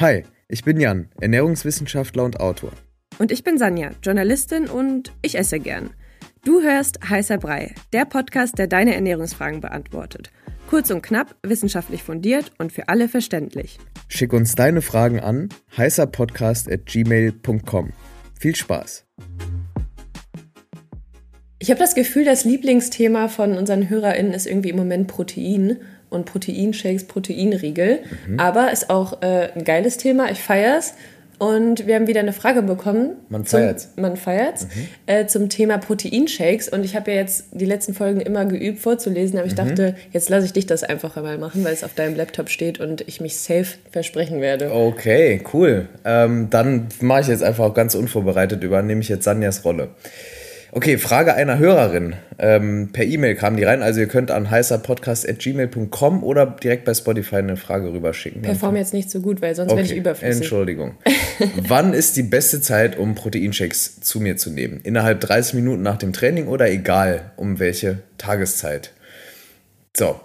Hi, ich bin Jan, Ernährungswissenschaftler und Autor. Und ich bin Sanja, Journalistin und ich esse gern. Du hörst Heißer Brei, der Podcast, der deine Ernährungsfragen beantwortet. Kurz und knapp, wissenschaftlich fundiert und für alle verständlich. Schick uns deine Fragen an heißerpodcast.gmail.com. Viel Spaß! Ich habe das Gefühl, das Lieblingsthema von unseren HörerInnen ist irgendwie im Moment Protein und Proteinshakes, Proteinriegel. Mhm. Aber ist auch äh, ein geiles Thema. Ich feier's. Und wir haben wieder eine Frage bekommen. Man feiert's. Zum, man feiert's. Mhm. Äh, zum Thema Proteinshakes. Und ich habe ja jetzt die letzten Folgen immer geübt vorzulesen, aber ich mhm. dachte, jetzt lasse ich dich das einfach einmal machen, weil es auf deinem Laptop steht und ich mich safe versprechen werde. Okay, cool. Ähm, dann mache ich jetzt einfach ganz unvorbereitet über, nehme ich jetzt Sanjas Rolle. Okay, Frage einer Hörerin. Ähm, per E-Mail kam die rein. Also ihr könnt an heißerpodcast.gmail.com oder direkt bei Spotify eine Frage rüberschicken. Perform jetzt nicht so gut, weil sonst okay. werde ich überflüssig. Entschuldigung. Wann ist die beste Zeit, um Proteinshakes zu mir zu nehmen? Innerhalb 30 Minuten nach dem Training oder egal um welche Tageszeit? So,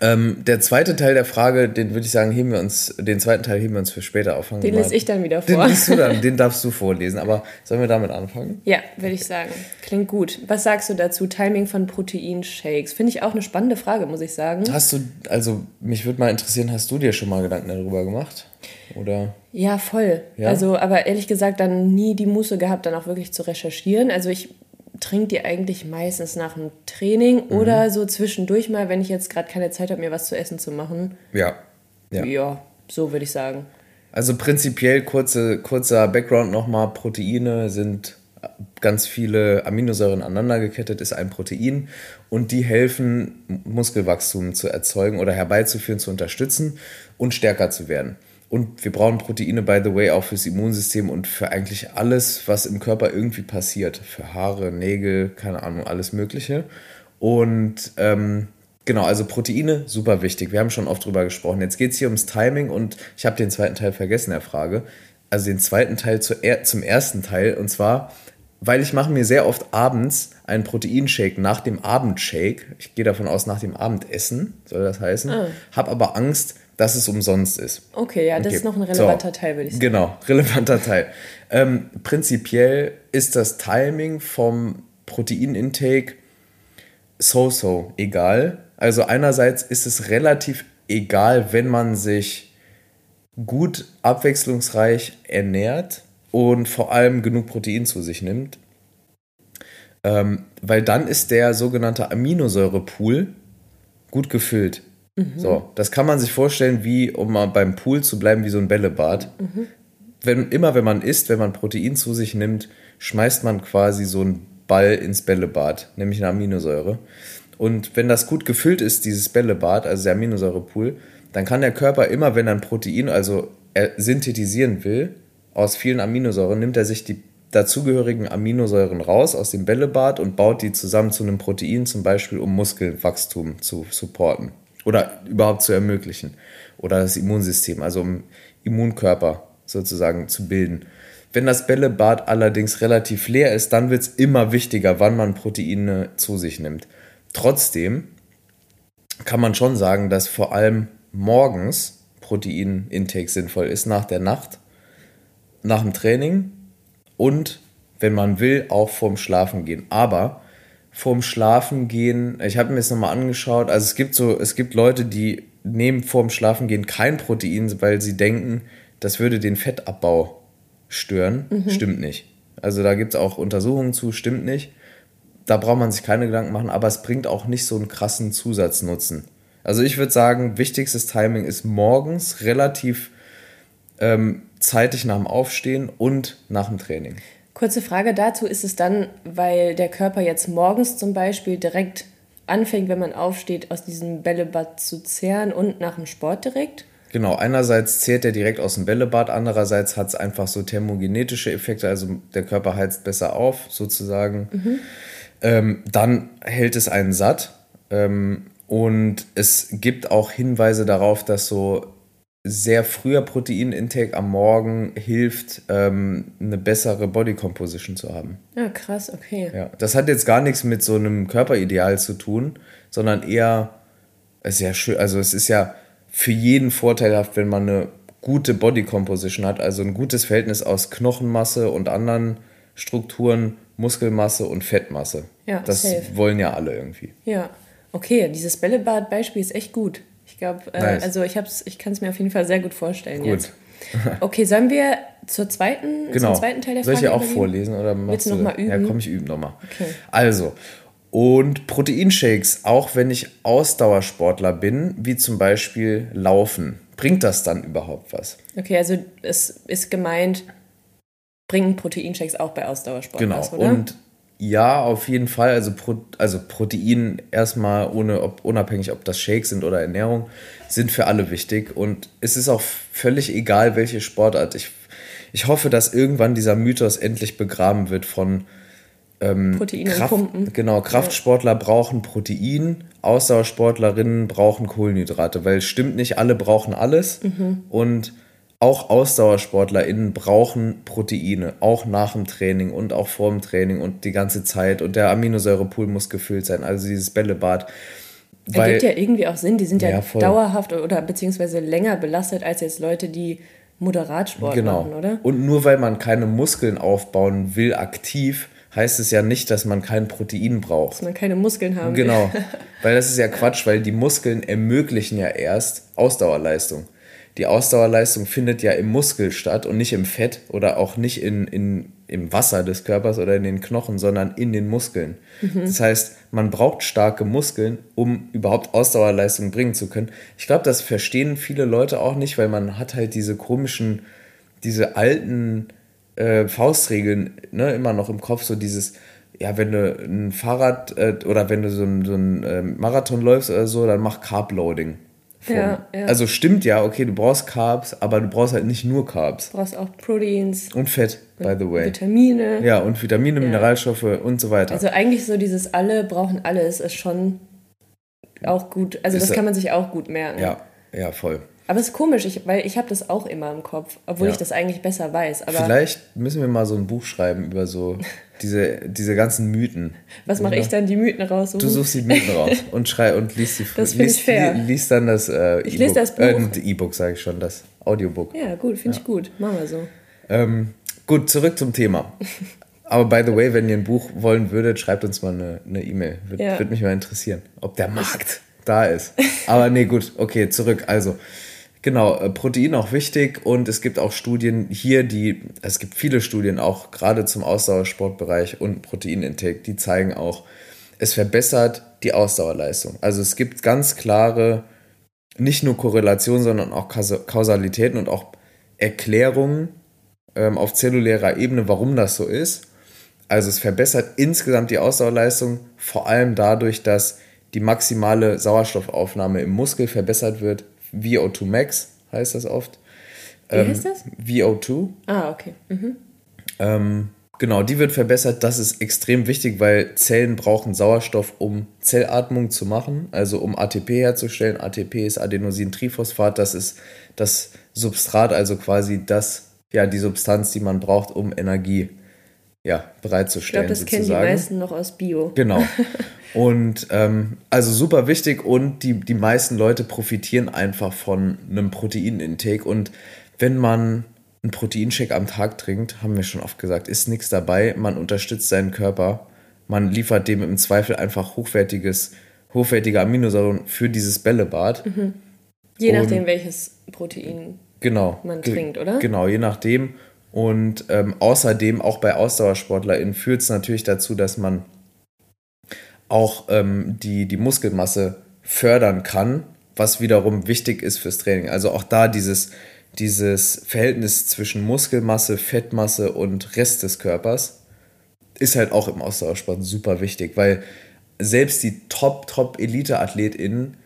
ähm, der zweite Teil der Frage, den würde ich sagen, heben wir uns, den zweiten Teil heben wir uns für später auf. Den lese ich dann wieder vor. Den du dann, den darfst du vorlesen. Aber sollen wir damit anfangen? Ja, würde ich sagen. Klingt gut. Was sagst du dazu? Timing von Proteinshakes. Finde ich auch eine spannende Frage, muss ich sagen. Hast du, also mich würde mal interessieren, hast du dir schon mal Gedanken darüber gemacht? Oder? Ja, voll. Ja? Also, aber ehrlich gesagt, dann nie die Muße gehabt, dann auch wirklich zu recherchieren. Also ich trinke die eigentlich meistens nach dem Training mhm. oder so zwischendurch mal, wenn ich jetzt gerade keine Zeit habe, mir was zu essen zu machen. Ja. Ja, ja so würde ich sagen. Also prinzipiell kurze, kurzer Background nochmal. Proteine sind ganz viele Aminosäuren aneinander gekettet, ist ein Protein und die helfen, Muskelwachstum zu erzeugen oder herbeizuführen, zu unterstützen und stärker zu werden. Und wir brauchen Proteine, by the way, auch fürs Immunsystem und für eigentlich alles, was im Körper irgendwie passiert. Für Haare, Nägel, keine Ahnung, alles Mögliche. Und ähm, genau, also Proteine, super wichtig. Wir haben schon oft drüber gesprochen. Jetzt geht es hier ums Timing und ich habe den zweiten Teil vergessen der Frage. Also den zweiten Teil zu, zum ersten Teil. Und zwar, weil ich mache mir sehr oft abends einen Proteinshake nach dem Abendshake. Ich gehe davon aus, nach dem Abendessen soll das heißen. Ah. Habe aber Angst, dass es umsonst ist. Okay, ja, das okay. ist noch ein relevanter so, Teil, würde ich sagen. Genau, relevanter Teil. Ähm, prinzipiell ist das Timing vom Proteinintake so-so egal. Also einerseits ist es relativ egal, wenn man sich gut abwechslungsreich ernährt und vor allem genug Protein zu sich nimmt. Ähm, weil dann ist der sogenannte Aminosäurepool gut gefüllt. Mhm. So, das kann man sich vorstellen, wie, um mal beim Pool zu bleiben, wie so ein Bällebad. Mhm. Wenn, immer wenn man isst, wenn man Protein zu sich nimmt, schmeißt man quasi so einen Ball ins Bällebad, nämlich eine Aminosäure. Und wenn das gut gefüllt ist, dieses Bällebad, also der Aminosäurepool, dann kann der Körper immer, wenn er ein Protein, also er synthetisieren will, aus vielen Aminosäuren, nimmt er sich die dazugehörigen Aminosäuren raus aus dem Bällebad und baut die zusammen zu einem Protein, zum Beispiel um Muskelwachstum zu supporten oder überhaupt zu ermöglichen. Oder das Immunsystem, also um Immunkörper sozusagen zu bilden. Wenn das Bällebad allerdings relativ leer ist, dann wird es immer wichtiger, wann man Proteine zu sich nimmt. Trotzdem kann man schon sagen, dass vor allem morgens Proteinintake sinnvoll ist, nach der Nacht, nach dem Training und, wenn man will, auch vorm Schlafen gehen. Aber vorm Schlafen gehen, ich habe mir das nochmal angeschaut, also es gibt so, es gibt Leute, die nehmen vorm Schlafen gehen kein Protein, weil sie denken, das würde den Fettabbau stören. Mhm. Stimmt nicht. Also da gibt es auch Untersuchungen zu, stimmt nicht. Da braucht man sich keine Gedanken machen, aber es bringt auch nicht so einen krassen Zusatznutzen. Also ich würde sagen, wichtigstes Timing ist morgens relativ ähm, zeitig nach dem Aufstehen und nach dem Training. Kurze Frage dazu, ist es dann, weil der Körper jetzt morgens zum Beispiel direkt anfängt, wenn man aufsteht, aus diesem Bällebad zu zehren und nach dem Sport direkt? Genau, einerseits zehrt er direkt aus dem Bällebad, andererseits hat es einfach so thermogenetische Effekte, also der Körper heizt besser auf, sozusagen. Mhm. Ähm, dann hält es einen satt. Ähm, und es gibt auch Hinweise darauf, dass so sehr früher Proteinintake am Morgen hilft, ähm, eine bessere Body Composition zu haben. Ja, krass, okay. Ja, das hat jetzt gar nichts mit so einem Körperideal zu tun, sondern eher, es ist ja schön, also es ist ja für jeden vorteilhaft, wenn man eine gute Body Composition hat, also ein gutes Verhältnis aus Knochenmasse und anderen Strukturen, Muskelmasse und Fettmasse. Ja, das safe. wollen ja alle irgendwie. Ja, okay, dieses Bällebad-Beispiel ist echt gut. Ich glaube, äh, nice. also ich, ich kann es mir auf jeden Fall sehr gut vorstellen gut. jetzt. Okay, sollen wir zur zweiten, genau. zum zweiten Teil der Frage Soll ich auch überlegen? vorlesen oder machst Willst du nochmal üben? Ja, komm, ich übe nochmal. Okay. Also, und Proteinshakes, auch wenn ich Ausdauersportler bin, wie zum Beispiel Laufen, bringt das dann überhaupt was? Okay, also es ist gemeint, bringen Proteinshakes auch bei Ausdauersportlern genau. was? Und ja, auf jeden Fall. Also, Pro, also Protein erstmal ohne, ob, unabhängig, ob das Shakes sind oder Ernährung, sind für alle wichtig. Und es ist auch völlig egal, welche Sportart. Ich, ich hoffe, dass irgendwann dieser Mythos endlich begraben wird von ähm, Proteine Kraft, pumpen. Genau, Kraftsportler ja. brauchen Protein, Ausdauersportlerinnen brauchen Kohlenhydrate, weil es stimmt nicht, alle brauchen alles mhm. und auch AusdauersportlerInnen brauchen Proteine, auch nach dem Training und auch vor dem Training und die ganze Zeit und der Aminosäurepool muss gefüllt sein, also dieses Bällebad. Weil, Ergibt ja irgendwie auch Sinn, die sind ja, ja dauerhaft oder beziehungsweise länger belastet als jetzt Leute, die Moderatsport genau. machen, oder? Und nur weil man keine Muskeln aufbauen will aktiv, heißt es ja nicht, dass man kein Protein braucht. Dass man keine Muskeln haben. Genau, weil das ist ja Quatsch, weil die Muskeln ermöglichen ja erst Ausdauerleistung. Die Ausdauerleistung findet ja im Muskel statt und nicht im Fett oder auch nicht in, in, im Wasser des Körpers oder in den Knochen, sondern in den Muskeln. Mhm. Das heißt, man braucht starke Muskeln, um überhaupt Ausdauerleistung bringen zu können. Ich glaube, das verstehen viele Leute auch nicht, weil man hat halt diese komischen, diese alten äh, Faustregeln ne, immer noch im Kopf, so dieses, ja, wenn du ein Fahrrad äh, oder wenn du so ein, so ein äh, Marathon läufst oder so, dann mach Carb-Loading. Ja, ja. Also stimmt ja, okay, du brauchst Carbs, aber du brauchst halt nicht nur Carbs. Du brauchst auch Proteins. Und Fett, by the way. Vitamine. Ja, und Vitamine, ja. Mineralstoffe und so weiter. Also eigentlich so dieses alle brauchen alles ist schon auch gut. Also ist das kann man sich auch gut merken. Ja, ja, voll. Aber es ist komisch, ich, weil ich habe das auch immer im Kopf, obwohl ja. ich das eigentlich besser weiß. Aber Vielleicht müssen wir mal so ein Buch schreiben über so diese, diese ganzen Mythen. Was mache ich dann, die Mythen raus? Du suchst die Mythen raus und schrei und liest die Das finde ich fair. Liest dann das äh, Ich lese das Buch. Äh, E-Book, sage ich schon, das Audiobook. Ja, gut, finde ja. ich gut. Machen wir so. Ähm, gut, zurück zum Thema. Aber by the way, wenn ihr ein Buch wollen würdet, schreibt uns mal eine E-Mail. E Würde ja. würd mich mal interessieren, ob der Markt da ist. Aber nee, gut, okay, zurück. Also, Genau, äh, Protein auch wichtig und es gibt auch Studien hier, die, es gibt viele Studien auch gerade zum Ausdauersportbereich und Proteinintake, die zeigen auch, es verbessert die Ausdauerleistung. Also es gibt ganz klare, nicht nur Korrelationen, sondern auch Kausalitäten und auch Erklärungen ähm, auf zellulärer Ebene, warum das so ist. Also es verbessert insgesamt die Ausdauerleistung, vor allem dadurch, dass die maximale Sauerstoffaufnahme im Muskel verbessert wird, VO2 Max heißt das oft. Wie ähm, heißt das? VO2. Ah, okay. Mhm. Ähm, genau, die wird verbessert. Das ist extrem wichtig, weil Zellen brauchen Sauerstoff, um Zellatmung zu machen, also um ATP herzustellen. ATP ist Adenosintriphosphat, das ist das Substrat, also quasi das, ja, die Substanz, die man braucht, um Energie ja, bereitzustellen. Ich glaube, das sozusagen. kennen die meisten noch aus Bio. Genau. Und ähm, also super wichtig und die, die meisten Leute profitieren einfach von einem Proteinintake. Und wenn man einen Proteinshake am Tag trinkt, haben wir schon oft gesagt, ist nichts dabei. Man unterstützt seinen Körper. Man liefert dem im Zweifel einfach hochwertiges, hochwertige Aminosäuren für dieses Bällebad. Mhm. Je nachdem, und, welches Protein genau, man trinkt, oder? Genau, je nachdem. Und ähm, außerdem, auch bei AusdauersportlerInnen, führt es natürlich dazu, dass man auch ähm, die, die Muskelmasse fördern kann, was wiederum wichtig ist fürs Training. Also auch da dieses, dieses Verhältnis zwischen Muskelmasse, Fettmasse und Rest des Körpers ist halt auch im Ausdauersport super wichtig, weil selbst die Top, Top Elite-AthletInnen,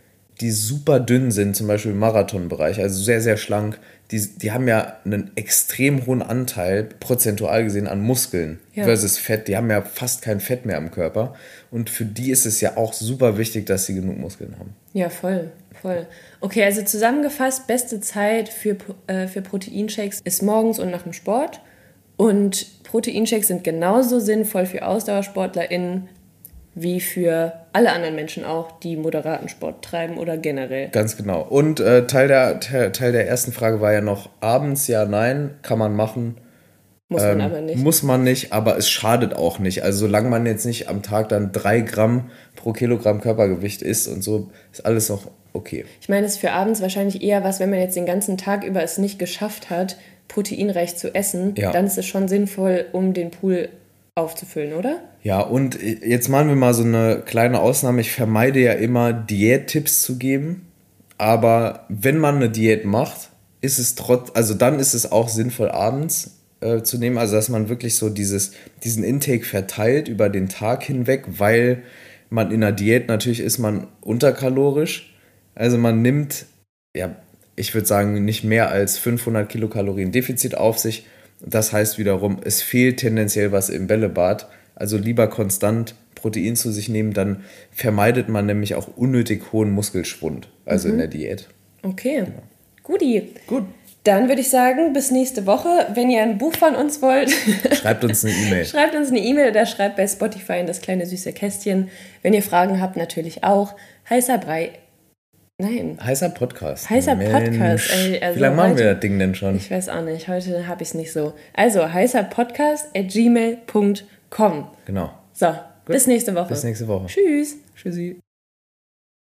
die super dünn sind, zum Beispiel im Marathonbereich, also sehr, sehr schlank, die, die haben ja einen extrem hohen Anteil, prozentual gesehen, an Muskeln ja. versus Fett. Die haben ja fast kein Fett mehr im Körper. Und für die ist es ja auch super wichtig, dass sie genug Muskeln haben. Ja, voll. Voll. Okay, also zusammengefasst, beste Zeit für, äh, für Proteinshakes ist morgens und nach dem Sport. Und Proteinshakes sind genauso sinnvoll für AusdauersportlerInnen wie für alle anderen Menschen auch, die moderaten Sport treiben oder generell. Ganz genau. Und äh, Teil, der, Teil der ersten Frage war ja noch abends, ja, nein, kann man machen. Muss man ähm, aber nicht. Muss man nicht, aber es schadet auch nicht. Also solange man jetzt nicht am Tag dann drei Gramm pro Kilogramm Körpergewicht isst und so, ist alles noch okay. Ich meine, es ist für abends wahrscheinlich eher was, wenn man jetzt den ganzen Tag über es nicht geschafft hat, proteinreich zu essen, ja. dann ist es schon sinnvoll, um den Pool aufzufüllen, oder? Ja, und jetzt machen wir mal so eine kleine Ausnahme. Ich vermeide ja immer Diättipps zu geben, aber wenn man eine Diät macht, ist es trotz, also dann ist es auch sinnvoll abends äh, zu nehmen, also dass man wirklich so dieses, diesen Intake verteilt über den Tag hinweg, weil man in der Diät natürlich ist man unterkalorisch, also man nimmt ja ich würde sagen, nicht mehr als 500 Kilokalorien Defizit auf sich. Das heißt wiederum, es fehlt tendenziell was im Bällebad. Also lieber konstant Protein zu sich nehmen, dann vermeidet man nämlich auch unnötig hohen Muskelschwund, also mhm. in der Diät. Okay, genau. Guti. Gut. Dann würde ich sagen, bis nächste Woche. Wenn ihr ein Buch von uns wollt, schreibt uns eine E-Mail. schreibt uns eine E-Mail oder schreibt bei Spotify in das kleine süße Kästchen. Wenn ihr Fragen habt, natürlich auch. Heißer Brei Nein. Heißer Podcast. Heißer Mensch. Podcast. Ey, also Wie lange machen wir das Ding denn schon? Ich weiß auch nicht. Heute habe ich es nicht so. Also, heißer Podcast at gmail.com. Genau. So, Gut. bis nächste Woche. Bis nächste Woche. Tschüss. Tschüssi.